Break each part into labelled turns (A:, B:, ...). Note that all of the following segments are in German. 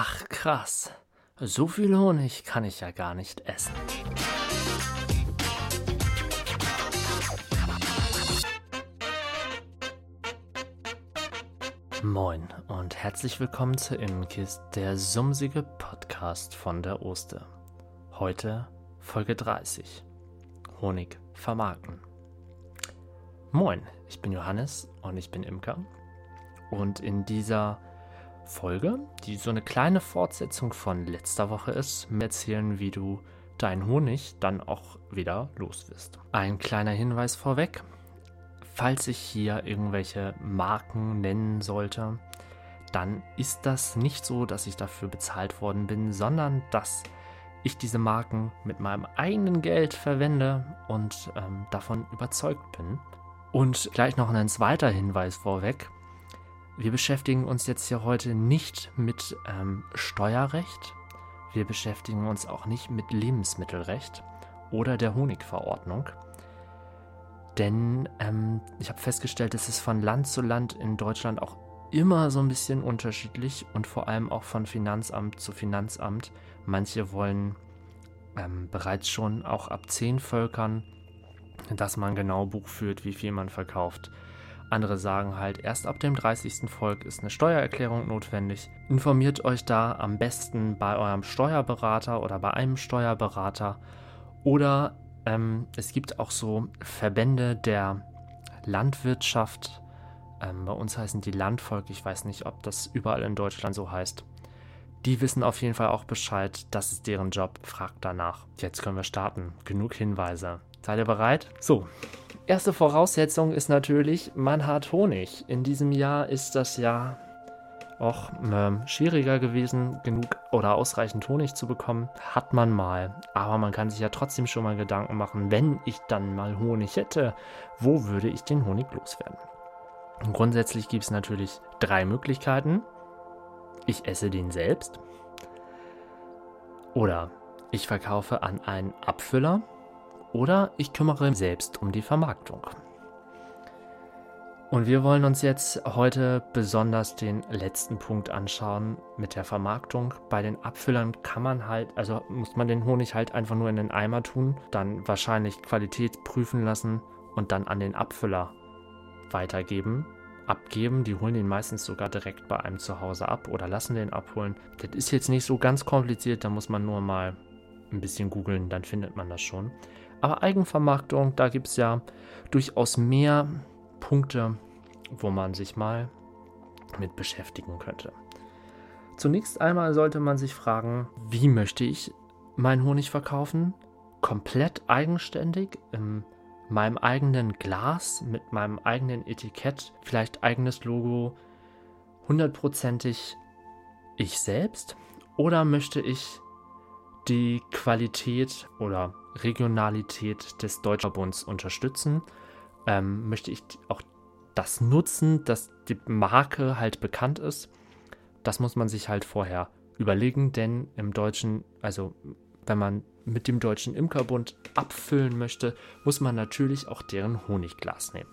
A: Ach, krass. So viel Honig kann ich ja gar nicht essen. Moin und herzlich willkommen zu Innenkist, der sumsige Podcast von der Oster. Heute Folge 30. Honig vermarkten. Moin, ich bin Johannes und ich bin Imker. Und in dieser Folge, die so eine kleine Fortsetzung von letzter Woche ist, erzählen, wie du deinen Honig dann auch wieder los wirst. Ein kleiner Hinweis vorweg. Falls ich hier irgendwelche Marken nennen sollte, dann ist das nicht so, dass ich dafür bezahlt worden bin, sondern dass ich diese Marken mit meinem eigenen Geld verwende und ähm, davon überzeugt bin. Und gleich noch ein zweiter Hinweis vorweg. Wir beschäftigen uns jetzt hier heute nicht mit ähm, Steuerrecht. Wir beschäftigen uns auch nicht mit Lebensmittelrecht oder der Honigverordnung. Denn ähm, ich habe festgestellt, es ist von Land zu Land in Deutschland auch immer so ein bisschen unterschiedlich und vor allem auch von Finanzamt zu Finanzamt. Manche wollen ähm, bereits schon auch ab zehn Völkern, dass man genau Buch führt, wie viel man verkauft. Andere sagen halt, erst ab dem 30. Volk ist eine Steuererklärung notwendig. Informiert euch da am besten bei eurem Steuerberater oder bei einem Steuerberater. Oder ähm, es gibt auch so Verbände der Landwirtschaft. Ähm, bei uns heißen die Landvolk. Ich weiß nicht, ob das überall in Deutschland so heißt. Die wissen auf jeden Fall auch Bescheid. Das ist deren Job. Fragt danach. Jetzt können wir starten. Genug Hinweise. Seid ihr bereit? So, erste Voraussetzung ist natürlich, man hat Honig. In diesem Jahr ist das ja auch ähm, schwieriger gewesen, genug oder ausreichend Honig zu bekommen. Hat man mal. Aber man kann sich ja trotzdem schon mal Gedanken machen, wenn ich dann mal Honig hätte, wo würde ich den Honig loswerden? Und grundsätzlich gibt es natürlich drei Möglichkeiten. Ich esse den selbst. Oder ich verkaufe an einen Abfüller oder ich kümmere mich selbst um die Vermarktung. Und wir wollen uns jetzt heute besonders den letzten Punkt anschauen mit der Vermarktung. Bei den Abfüllern kann man halt, also muss man den Honig halt einfach nur in den Eimer tun, dann wahrscheinlich Qualität prüfen lassen und dann an den Abfüller weitergeben, abgeben. Die holen den meistens sogar direkt bei einem zu Hause ab oder lassen den abholen. Das ist jetzt nicht so ganz kompliziert, da muss man nur mal ein bisschen googeln, dann findet man das schon. Aber Eigenvermarktung, da gibt es ja durchaus mehr Punkte, wo man sich mal mit beschäftigen könnte. Zunächst einmal sollte man sich fragen, wie möchte ich meinen Honig verkaufen? Komplett eigenständig, in meinem eigenen Glas, mit meinem eigenen Etikett, vielleicht eigenes Logo, hundertprozentig ich selbst? Oder möchte ich die Qualität oder Regionalität des Deutschverbunds unterstützen, ähm, möchte ich auch das nutzen, dass die Marke halt bekannt ist. Das muss man sich halt vorher überlegen, denn im Deutschen, also wenn man mit dem Deutschen Imkerbund abfüllen möchte, muss man natürlich auch deren Honigglas nehmen.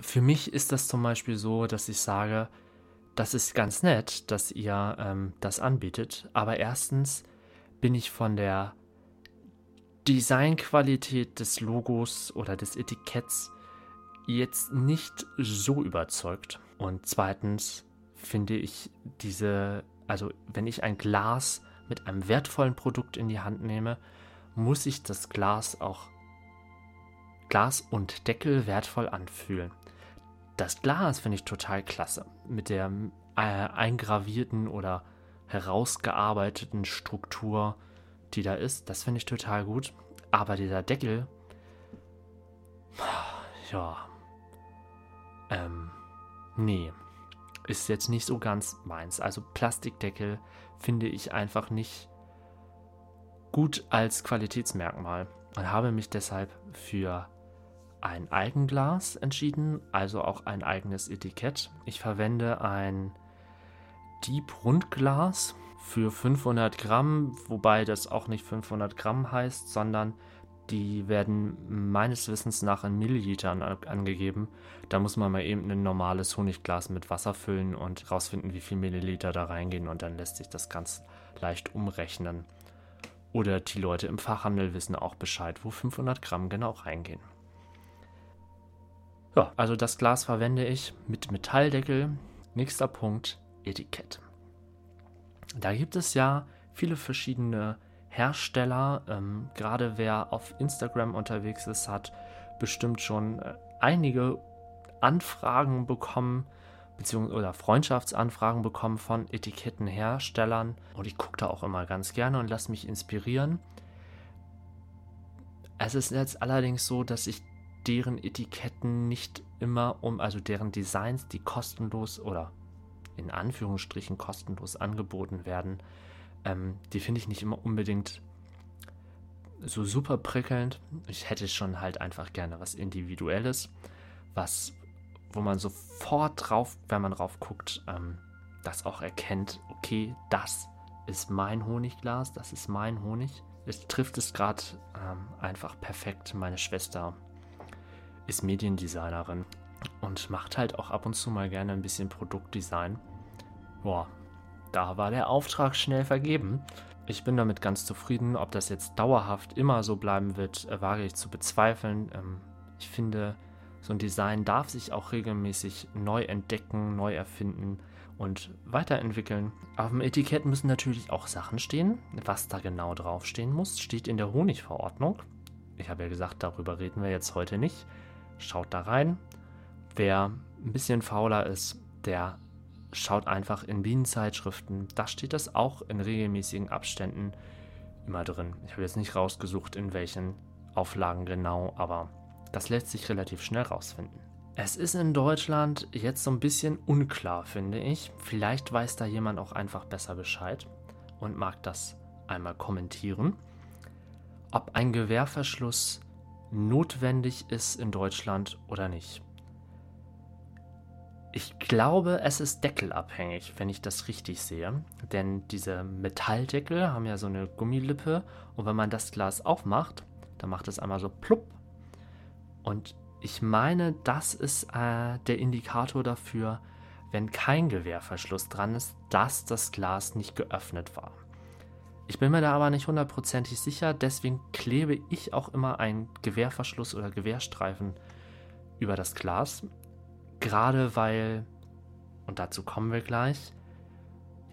A: Für mich ist das zum Beispiel so, dass ich sage, das ist ganz nett, dass ihr ähm, das anbietet, aber erstens bin ich von der Designqualität des Logos oder des Etiketts jetzt nicht so überzeugt. Und zweitens finde ich diese, also wenn ich ein Glas mit einem wertvollen Produkt in die Hand nehme, muss ich das Glas auch Glas und Deckel wertvoll anfühlen. Das Glas finde ich total klasse. Mit der äh, eingravierten oder herausgearbeiteten Struktur, die da ist. Das finde ich total gut. Aber dieser Deckel, ja, ähm, nee, ist jetzt nicht so ganz meins. Also Plastikdeckel finde ich einfach nicht gut als Qualitätsmerkmal und habe mich deshalb für ein Eigenglas entschieden, also auch ein eigenes Etikett. Ich verwende ein Deep Rundglas für 500 Gramm, wobei das auch nicht 500 Gramm heißt, sondern die werden meines Wissens nach in Millilitern angegeben. Da muss man mal eben ein normales Honigglas mit Wasser füllen und rausfinden, wie viel Milliliter da reingehen und dann lässt sich das ganz leicht umrechnen. Oder die Leute im Fachhandel wissen auch Bescheid, wo 500 Gramm genau reingehen. Ja, also das Glas verwende ich mit Metalldeckel. Nächster Punkt, Etikett. Da gibt es ja viele verschiedene Hersteller. Ähm, gerade wer auf Instagram unterwegs ist, hat bestimmt schon äh, einige Anfragen bekommen, beziehungsweise oder Freundschaftsanfragen bekommen von Etikettenherstellern. Und ich gucke da auch immer ganz gerne und lasse mich inspirieren. Es ist jetzt allerdings so, dass ich deren Etiketten nicht immer um, also deren Designs, die kostenlos oder in Anführungsstrichen kostenlos angeboten werden, ähm, die finde ich nicht immer unbedingt so super prickelnd. Ich hätte schon halt einfach gerne was Individuelles, was, wo man sofort drauf, wenn man drauf guckt, ähm, das auch erkennt, okay, das ist mein Honigglas, das ist mein Honig. Es trifft es gerade ähm, einfach perfekt. Meine Schwester ist Mediendesignerin und macht halt auch ab und zu mal gerne ein bisschen Produktdesign. Boah, da war der Auftrag schnell vergeben. Ich bin damit ganz zufrieden. Ob das jetzt dauerhaft immer so bleiben wird, äh, wage ich zu bezweifeln. Ähm, ich finde, so ein Design darf sich auch regelmäßig neu entdecken, neu erfinden und weiterentwickeln. Auf dem Etikett müssen natürlich auch Sachen stehen. Was da genau draufstehen muss, steht in der Honigverordnung. Ich habe ja gesagt, darüber reden wir jetzt heute nicht. Schaut da rein. Wer ein bisschen fauler ist, der schaut einfach in Bienenzeitschriften. Da steht das auch in regelmäßigen Abständen immer drin. Ich habe jetzt nicht rausgesucht, in welchen Auflagen genau, aber das lässt sich relativ schnell rausfinden. Es ist in Deutschland jetzt so ein bisschen unklar, finde ich. Vielleicht weiß da jemand auch einfach besser Bescheid und mag das einmal kommentieren. Ob ein Gewehrverschluss notwendig ist in Deutschland oder nicht. Ich glaube, es ist deckelabhängig, wenn ich das richtig sehe. Denn diese Metalldeckel haben ja so eine Gummilippe und wenn man das Glas aufmacht, dann macht es einmal so plupp. Und ich meine, das ist äh, der Indikator dafür, wenn kein Gewehrverschluss dran ist, dass das Glas nicht geöffnet war. Ich bin mir da aber nicht hundertprozentig sicher, deswegen klebe ich auch immer einen Gewehrverschluss oder Gewehrstreifen über das Glas, Gerade weil, und dazu kommen wir gleich,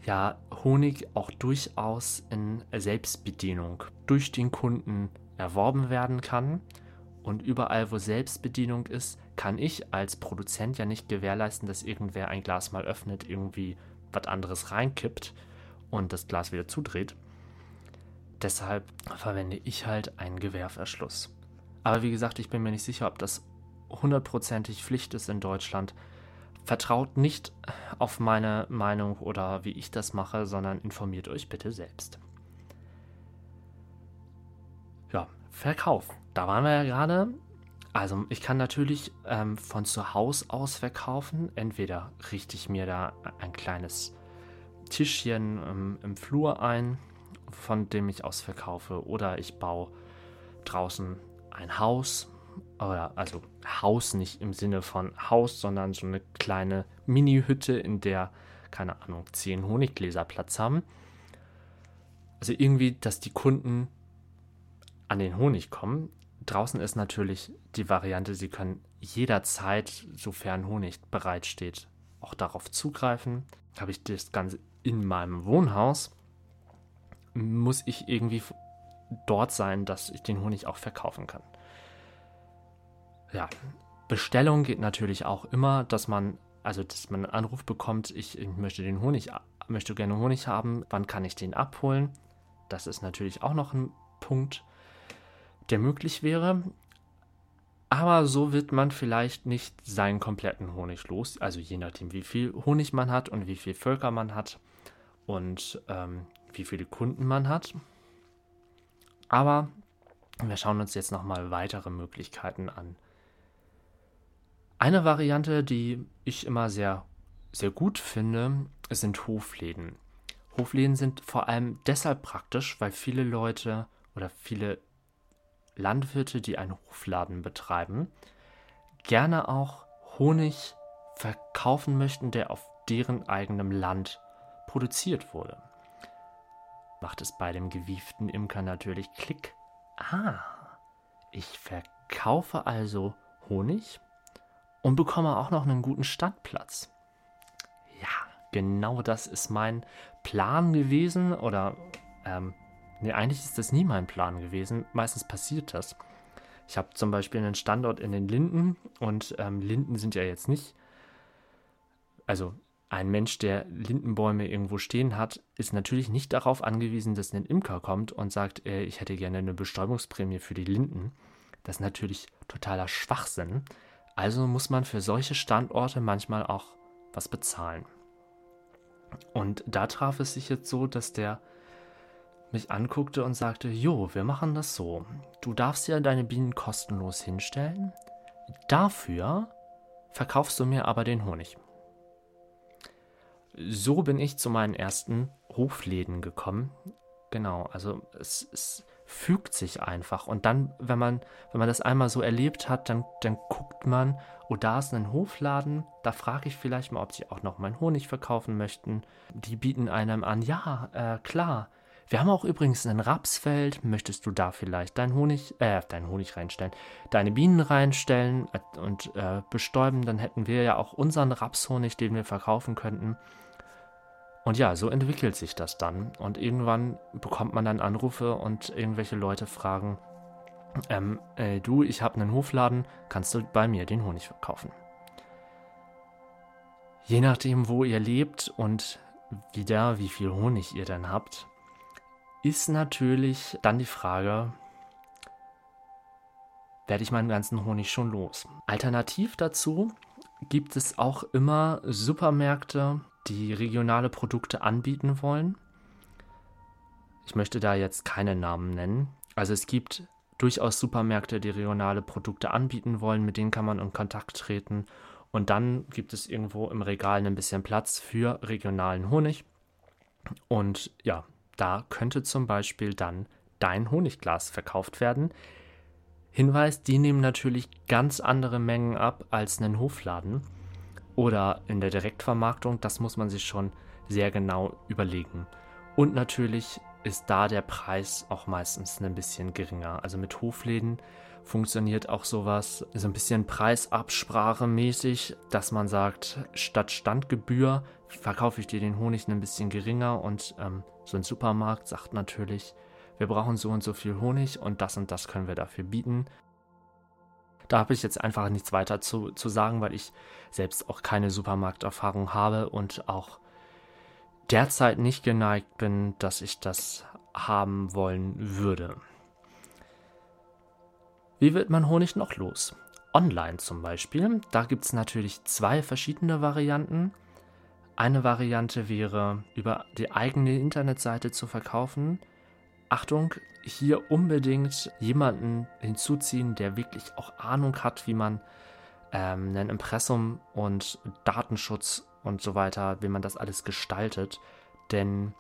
A: ja, Honig auch durchaus in Selbstbedienung durch den Kunden erworben werden kann. Und überall, wo Selbstbedienung ist, kann ich als Produzent ja nicht gewährleisten, dass irgendwer ein Glas mal öffnet, irgendwie was anderes reinkippt und das Glas wieder zudreht. Deshalb verwende ich halt einen Gewehrverschluss. Aber wie gesagt, ich bin mir nicht sicher, ob das hundertprozentig Pflicht ist in Deutschland. Vertraut nicht auf meine Meinung oder wie ich das mache, sondern informiert euch bitte selbst. Ja, Verkauf. Da waren wir ja gerade. Also ich kann natürlich ähm, von zu Hause aus verkaufen. Entweder richte ich mir da ein kleines Tischchen ähm, im Flur ein, von dem ich aus verkaufe, oder ich baue draußen ein Haus oder also Haus nicht im Sinne von Haus, sondern so eine kleine Mini-Hütte, in der, keine Ahnung, zehn Honiggläser Platz haben. Also irgendwie, dass die Kunden an den Honig kommen. Draußen ist natürlich die Variante, sie können jederzeit, sofern Honig bereitsteht, auch darauf zugreifen. Habe ich das Ganze in meinem Wohnhaus, muss ich irgendwie dort sein, dass ich den Honig auch verkaufen kann ja, Bestellung geht natürlich auch immer, dass man, also dass man einen Anruf bekommt, ich, möchte den Honig, möchte gerne Honig haben, wann kann ich den abholen? Das ist natürlich auch noch ein Punkt, der möglich wäre. Aber so wird man vielleicht nicht seinen kompletten Honig los. Also je nachdem, wie viel Honig man hat und wie viel Völker man hat und ähm, wie viele Kunden man hat. Aber wir schauen uns jetzt nochmal weitere Möglichkeiten an. Eine Variante, die ich immer sehr, sehr gut finde, sind Hofläden. Hofläden sind vor allem deshalb praktisch, weil viele Leute oder viele Landwirte, die einen Hofladen betreiben, gerne auch Honig verkaufen möchten, der auf deren eigenem Land produziert wurde. Macht es bei dem gewieften Imker natürlich Klick. Ah, ich verkaufe also Honig und bekomme auch noch einen guten Standplatz. Ja, genau das ist mein Plan gewesen oder ähm, nee, eigentlich ist das nie mein Plan gewesen. Meistens passiert das. Ich habe zum Beispiel einen Standort in den Linden und ähm, Linden sind ja jetzt nicht, also ein Mensch, der Lindenbäume irgendwo stehen hat, ist natürlich nicht darauf angewiesen, dass ein Imker kommt und sagt, äh, ich hätte gerne eine Bestäubungsprämie für die Linden. Das ist natürlich totaler Schwachsinn. Also muss man für solche Standorte manchmal auch was bezahlen. Und da traf es sich jetzt so, dass der mich anguckte und sagte, Jo, wir machen das so. Du darfst ja deine Bienen kostenlos hinstellen. Dafür verkaufst du mir aber den Honig. So bin ich zu meinen ersten Hofläden gekommen. Genau, also es, es fügt sich einfach. Und dann, wenn man, wenn man das einmal so erlebt hat, dann, dann guckt man, oh, da ist ein Hofladen, da frage ich vielleicht mal, ob sie auch noch meinen Honig verkaufen möchten. Die bieten einem an, ja, äh, klar. Wir haben auch übrigens ein Rapsfeld. Möchtest du da vielleicht deinen Honig, äh, deinen Honig reinstellen, deine Bienen reinstellen und äh, bestäuben? Dann hätten wir ja auch unseren Rapshonig, den wir verkaufen könnten. Und ja, so entwickelt sich das dann. Und irgendwann bekommt man dann Anrufe und irgendwelche Leute fragen, ähm, äh, du, ich habe einen Hofladen, kannst du bei mir den Honig verkaufen? Je nachdem, wo ihr lebt und wieder, wie viel Honig ihr denn habt, ist natürlich dann die Frage, werde ich meinen ganzen Honig schon los? Alternativ dazu gibt es auch immer Supermärkte, die regionale Produkte anbieten wollen. Ich möchte da jetzt keine Namen nennen. Also es gibt durchaus Supermärkte, die regionale Produkte anbieten wollen, mit denen kann man in Kontakt treten. Und dann gibt es irgendwo im Regal ein bisschen Platz für regionalen Honig. Und ja, da könnte zum Beispiel dann dein Honigglas verkauft werden. Hinweis, die nehmen natürlich ganz andere Mengen ab als einen Hofladen oder in der Direktvermarktung, das muss man sich schon sehr genau überlegen. Und natürlich ist da der Preis auch meistens ein bisschen geringer. Also mit Hofläden funktioniert auch sowas so ein bisschen Preisabsprachemäßig, dass man sagt, statt Standgebühr verkaufe ich dir den Honig ein bisschen geringer und ähm, so ein Supermarkt sagt natürlich, wir brauchen so und so viel Honig und das und das können wir dafür bieten. Da habe ich jetzt einfach nichts weiter zu, zu sagen, weil ich selbst auch keine Supermarkterfahrung habe und auch derzeit nicht geneigt bin, dass ich das haben wollen würde. Wie wird man Honig noch los? Online zum Beispiel. Da gibt es natürlich zwei verschiedene Varianten. Eine Variante wäre, über die eigene Internetseite zu verkaufen. Achtung, hier unbedingt jemanden hinzuziehen, der wirklich auch Ahnung hat, wie man ähm, ein Impressum und Datenschutz und so weiter, wie man das alles gestaltet. Denn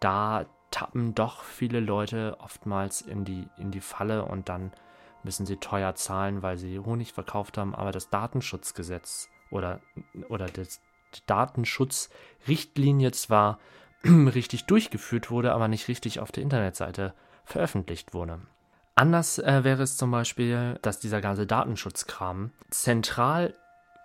A: da tappen doch viele Leute oftmals in die, in die Falle und dann müssen sie teuer zahlen, weil sie Honig verkauft haben. Aber das Datenschutzgesetz oder, oder das, Datenschutzrichtlinie zwar richtig durchgeführt wurde, aber nicht richtig auf der Internetseite veröffentlicht wurde. Anders äh, wäre es zum Beispiel, dass dieser ganze Datenschutzkram zentral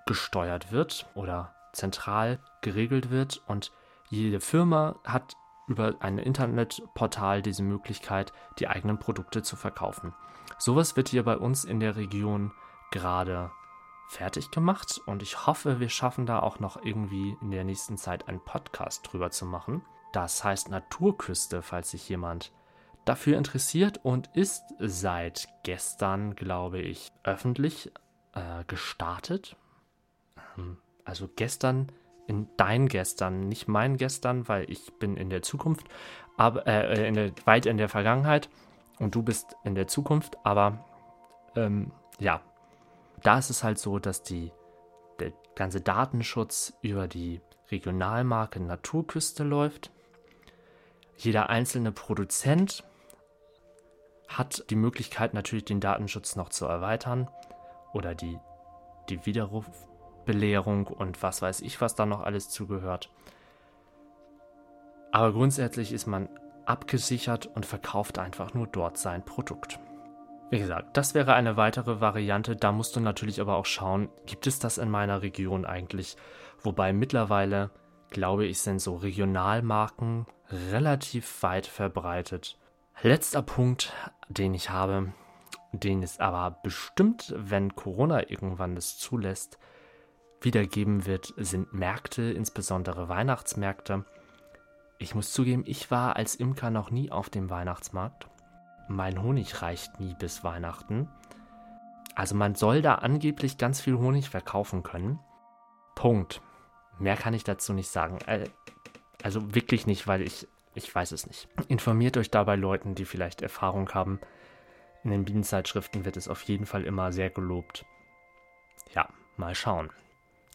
A: gesteuert wird oder zentral geregelt wird und jede Firma hat über ein Internetportal diese Möglichkeit, die eigenen Produkte zu verkaufen. Sowas wird hier bei uns in der Region gerade fertig gemacht und ich hoffe, wir schaffen da auch noch irgendwie in der nächsten Zeit einen Podcast drüber zu machen. Das heißt Naturküste, falls sich jemand dafür interessiert und ist seit gestern, glaube ich, öffentlich äh, gestartet. Ähm, also gestern in dein Gestern, nicht mein Gestern, weil ich bin in der Zukunft, aber äh, in der, weit in der Vergangenheit und du bist in der Zukunft, aber ähm, ja, da ist es halt so, dass die der ganze Datenschutz über die Regionalmarke Naturküste läuft. Jeder einzelne Produzent hat die Möglichkeit natürlich den Datenschutz noch zu erweitern oder die, die Widerrufbelehrung und was weiß ich, was da noch alles zugehört. Aber grundsätzlich ist man abgesichert und verkauft einfach nur dort sein Produkt. Wie gesagt, das wäre eine weitere Variante. Da musst du natürlich aber auch schauen, gibt es das in meiner Region eigentlich? Wobei mittlerweile, glaube ich, sind so Regionalmarken relativ weit verbreitet. Letzter Punkt, den ich habe, den es aber bestimmt, wenn Corona irgendwann das zulässt, wiedergeben wird, sind Märkte, insbesondere Weihnachtsmärkte. Ich muss zugeben, ich war als Imker noch nie auf dem Weihnachtsmarkt. Mein Honig reicht nie bis Weihnachten. Also man soll da angeblich ganz viel Honig verkaufen können. Punkt. Mehr kann ich dazu nicht sagen. Äh, also wirklich nicht, weil ich, ich weiß es nicht. Informiert euch dabei Leuten, die vielleicht Erfahrung haben. In den Bienenzeitschriften wird es auf jeden Fall immer sehr gelobt. Ja, mal schauen,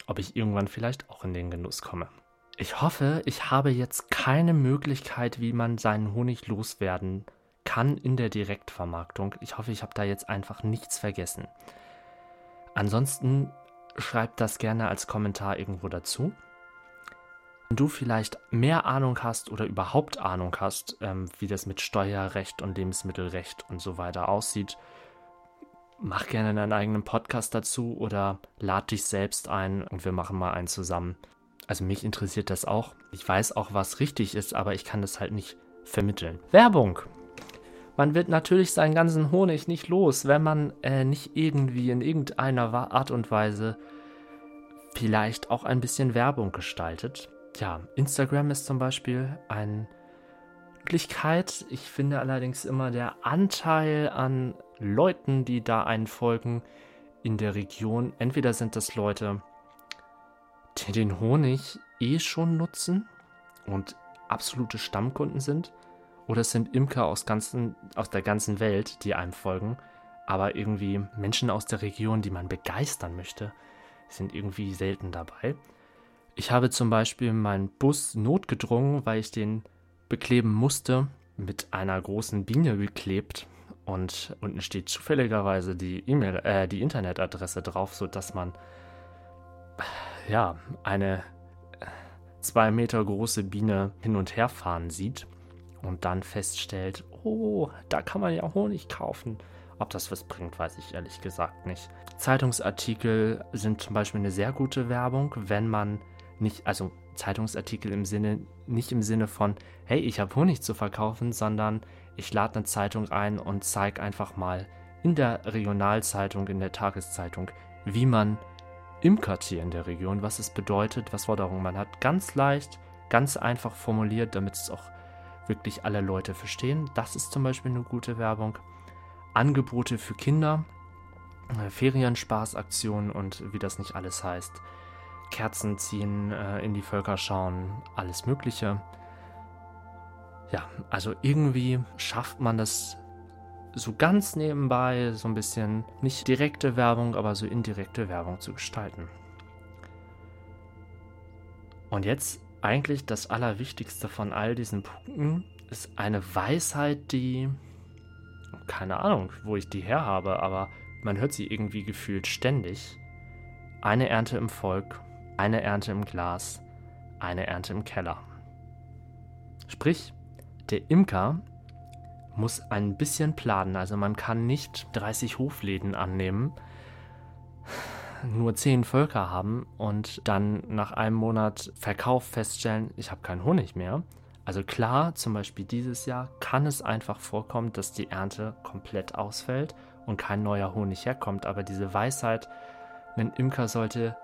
A: ob ich irgendwann vielleicht auch in den Genuss komme. Ich hoffe, ich habe jetzt keine Möglichkeit, wie man seinen Honig loswerden kann in der Direktvermarktung. Ich hoffe, ich habe da jetzt einfach nichts vergessen. Ansonsten schreibt das gerne als Kommentar irgendwo dazu. Wenn du vielleicht mehr Ahnung hast oder überhaupt Ahnung hast, ähm, wie das mit Steuerrecht und Lebensmittelrecht und so weiter aussieht, mach gerne deinen eigenen Podcast dazu oder lad dich selbst ein und wir machen mal einen zusammen. Also mich interessiert das auch. Ich weiß auch, was richtig ist, aber ich kann das halt nicht vermitteln. Werbung! Man wird natürlich seinen ganzen Honig nicht los, wenn man äh, nicht irgendwie in irgendeiner Art und Weise vielleicht auch ein bisschen Werbung gestaltet. Ja, Instagram ist zum Beispiel eine Möglichkeit. Ich finde allerdings immer der Anteil an Leuten, die da einen folgen in der Region, entweder sind das Leute, die den Honig eh schon nutzen und absolute Stammkunden sind. Oder es sind Imker aus, ganzen, aus der ganzen Welt, die einem folgen. Aber irgendwie Menschen aus der Region, die man begeistern möchte, sind irgendwie selten dabei. Ich habe zum Beispiel meinen Bus notgedrungen, weil ich den bekleben musste, mit einer großen Biene geklebt. Und unten steht zufälligerweise die E-Mail, äh, die Internetadresse drauf, sodass man ja, eine zwei Meter große Biene hin und her fahren sieht und dann feststellt, oh, da kann man ja Honig kaufen. Ob das was bringt, weiß ich ehrlich gesagt nicht. Zeitungsartikel sind zum Beispiel eine sehr gute Werbung, wenn man nicht, also Zeitungsartikel im Sinne, nicht im Sinne von, hey, ich habe Honig zu verkaufen, sondern ich lade eine Zeitung ein und zeige einfach mal in der Regionalzeitung, in der Tageszeitung, wie man im Quartier in der Region, was es bedeutet, was Forderungen man hat. Ganz leicht, ganz einfach formuliert, damit es auch wirklich alle Leute verstehen. Das ist zum Beispiel eine gute Werbung. Angebote für Kinder, äh, Ferienspaßaktionen und wie das nicht alles heißt. Kerzen ziehen, äh, in die Völker schauen, alles Mögliche. Ja, also irgendwie schafft man das so ganz nebenbei so ein bisschen nicht direkte Werbung, aber so indirekte Werbung zu gestalten. Und jetzt eigentlich das Allerwichtigste von all diesen Punkten ist eine Weisheit, die keine Ahnung, wo ich die her habe, aber man hört sie irgendwie gefühlt ständig. Eine Ernte im Volk, eine Ernte im Glas, eine Ernte im Keller. Sprich, der Imker muss ein bisschen planen. Also man kann nicht 30 Hofläden annehmen, nur 10 Völker haben und dann nach einem Monat Verkauf feststellen, ich habe keinen Honig mehr. Also klar, zum Beispiel dieses Jahr kann es einfach vorkommen, dass die Ernte komplett ausfällt und kein neuer Honig herkommt. Aber diese Weisheit, ein Imker sollte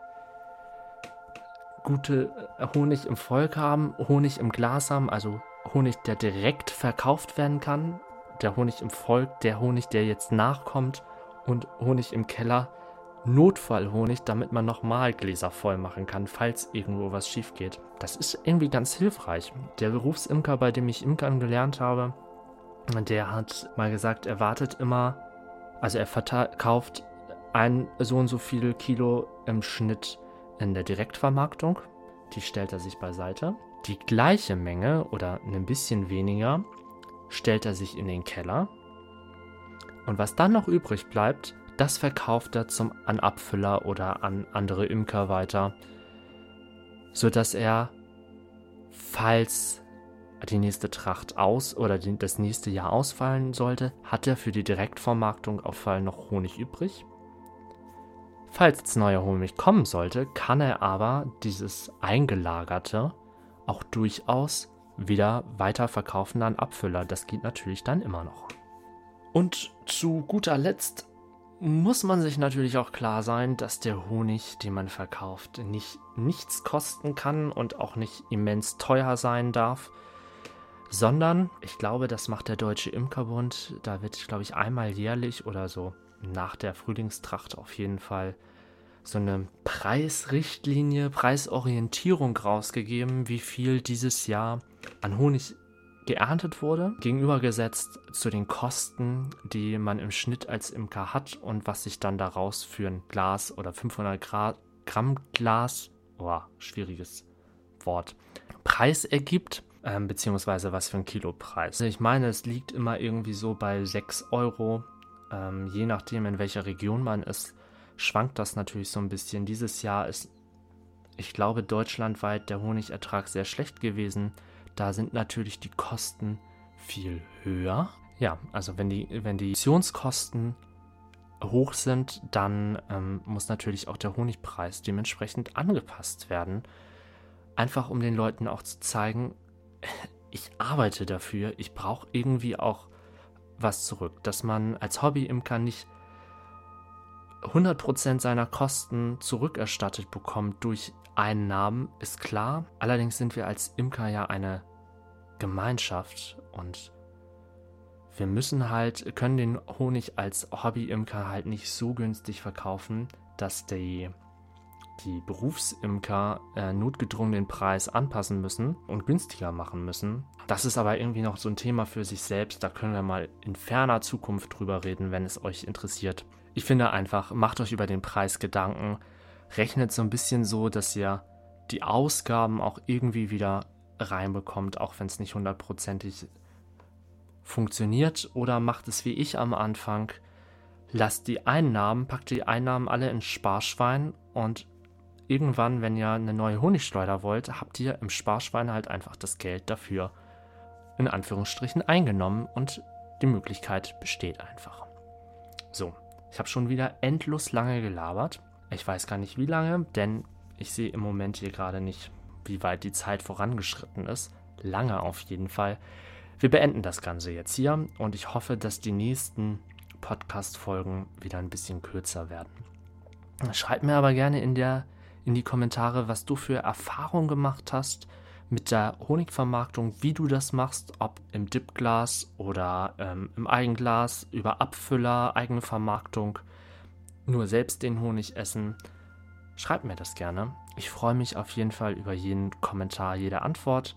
A: gute Honig im Volk haben, Honig im Glas haben, also Honig, der direkt verkauft werden kann, der Honig im Volk, der Honig, der jetzt nachkommt und Honig im Keller, Notfallhonig, damit man nochmal Gläser voll machen kann, falls irgendwo was schief geht. Das ist irgendwie ganz hilfreich. Der Berufsimker, bei dem ich Imkern gelernt habe, der hat mal gesagt, er wartet immer, also er verkauft ein so und so viel Kilo im Schnitt in der Direktvermarktung. Die stellt er sich beiseite die gleiche Menge oder ein bisschen weniger stellt er sich in den Keller Und was dann noch übrig bleibt, das verkauft er zum, an Abfüller oder an andere Imker weiter, sodass er, falls die nächste Tracht aus oder das nächste Jahr ausfallen sollte, hat er für die Direktvermarktung auf Fall noch Honig übrig. Falls jetzt neuer Honig kommen sollte, kann er aber dieses eingelagerte auch durchaus wieder weiterverkaufen an Abfüller. Das geht natürlich dann immer noch. Und zu guter Letzt muss man sich natürlich auch klar sein, dass der Honig, den man verkauft, nicht nichts kosten kann und auch nicht immens teuer sein darf, sondern ich glaube, das macht der Deutsche Imkerbund. Da wird, glaube ich, einmal jährlich oder so nach der Frühlingstracht auf jeden Fall so eine Preisrichtlinie, Preisorientierung rausgegeben, wie viel dieses Jahr an Honig geerntet wurde, gegenübergesetzt zu den Kosten, die man im Schnitt als Imker hat und was sich dann daraus für ein Glas oder 500 Gramm Glas, oh, schwieriges Wort, Preis ergibt, ähm, beziehungsweise was für ein Kilopreis. Ich meine, es liegt immer irgendwie so bei 6 Euro, ähm, je nachdem, in welcher Region man ist schwankt das natürlich so ein bisschen. Dieses Jahr ist, ich glaube, deutschlandweit der Honigertrag sehr schlecht gewesen. Da sind natürlich die Kosten viel höher. Ja, also wenn die, wenn die Emissionskosten hoch sind, dann ähm, muss natürlich auch der Honigpreis dementsprechend angepasst werden. Einfach um den Leuten auch zu zeigen, ich arbeite dafür, ich brauche irgendwie auch was zurück, dass man als Hobbyimker nicht 100% seiner Kosten zurückerstattet bekommt durch Einnahmen, ist klar. Allerdings sind wir als Imker ja eine Gemeinschaft und wir müssen halt, können den Honig als Hobby-Imker halt nicht so günstig verkaufen, dass die, die Berufsimker äh, notgedrungen den Preis anpassen müssen und günstiger machen müssen. Das ist aber irgendwie noch so ein Thema für sich selbst. Da können wir mal in ferner Zukunft drüber reden, wenn es euch interessiert. Ich finde einfach, macht euch über den Preis Gedanken, rechnet so ein bisschen so, dass ihr die Ausgaben auch irgendwie wieder reinbekommt, auch wenn es nicht hundertprozentig funktioniert. Oder macht es wie ich am Anfang, lasst die Einnahmen, packt die Einnahmen alle ins Sparschwein und irgendwann, wenn ihr eine neue Honigschleuder wollt, habt ihr im Sparschwein halt einfach das Geld dafür in Anführungsstrichen eingenommen und die Möglichkeit besteht einfach. So, ich habe schon wieder endlos lange gelabert. Ich weiß gar nicht wie lange, denn ich sehe im Moment hier gerade nicht, wie weit die Zeit vorangeschritten ist. Lange auf jeden Fall. Wir beenden das Ganze jetzt hier und ich hoffe, dass die nächsten Podcast-Folgen wieder ein bisschen kürzer werden. Schreib mir aber gerne in, der, in die Kommentare, was du für Erfahrungen gemacht hast mit der Honigvermarktung, wie du das machst, ob im Dipglas oder ähm, im Eigenglas, über Abfüller, eigene Vermarktung, nur selbst den Honig essen. Schreib mir das gerne. Ich freue mich auf jeden Fall über jeden Kommentar, jede Antwort.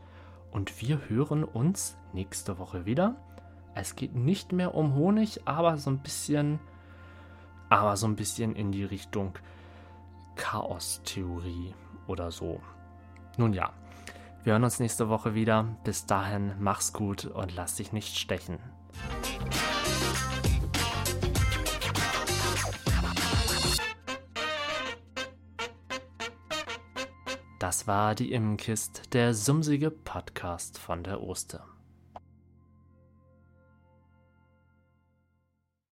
A: Und wir hören uns nächste Woche wieder. Es geht nicht mehr um Honig, aber so ein bisschen, aber so ein bisschen in die Richtung Chaos-Theorie oder so. Nun ja, wir hören uns nächste Woche wieder. Bis dahin, mach's gut und lass dich nicht stechen. Das war die Immenkist, der sumsige Podcast von der Oster.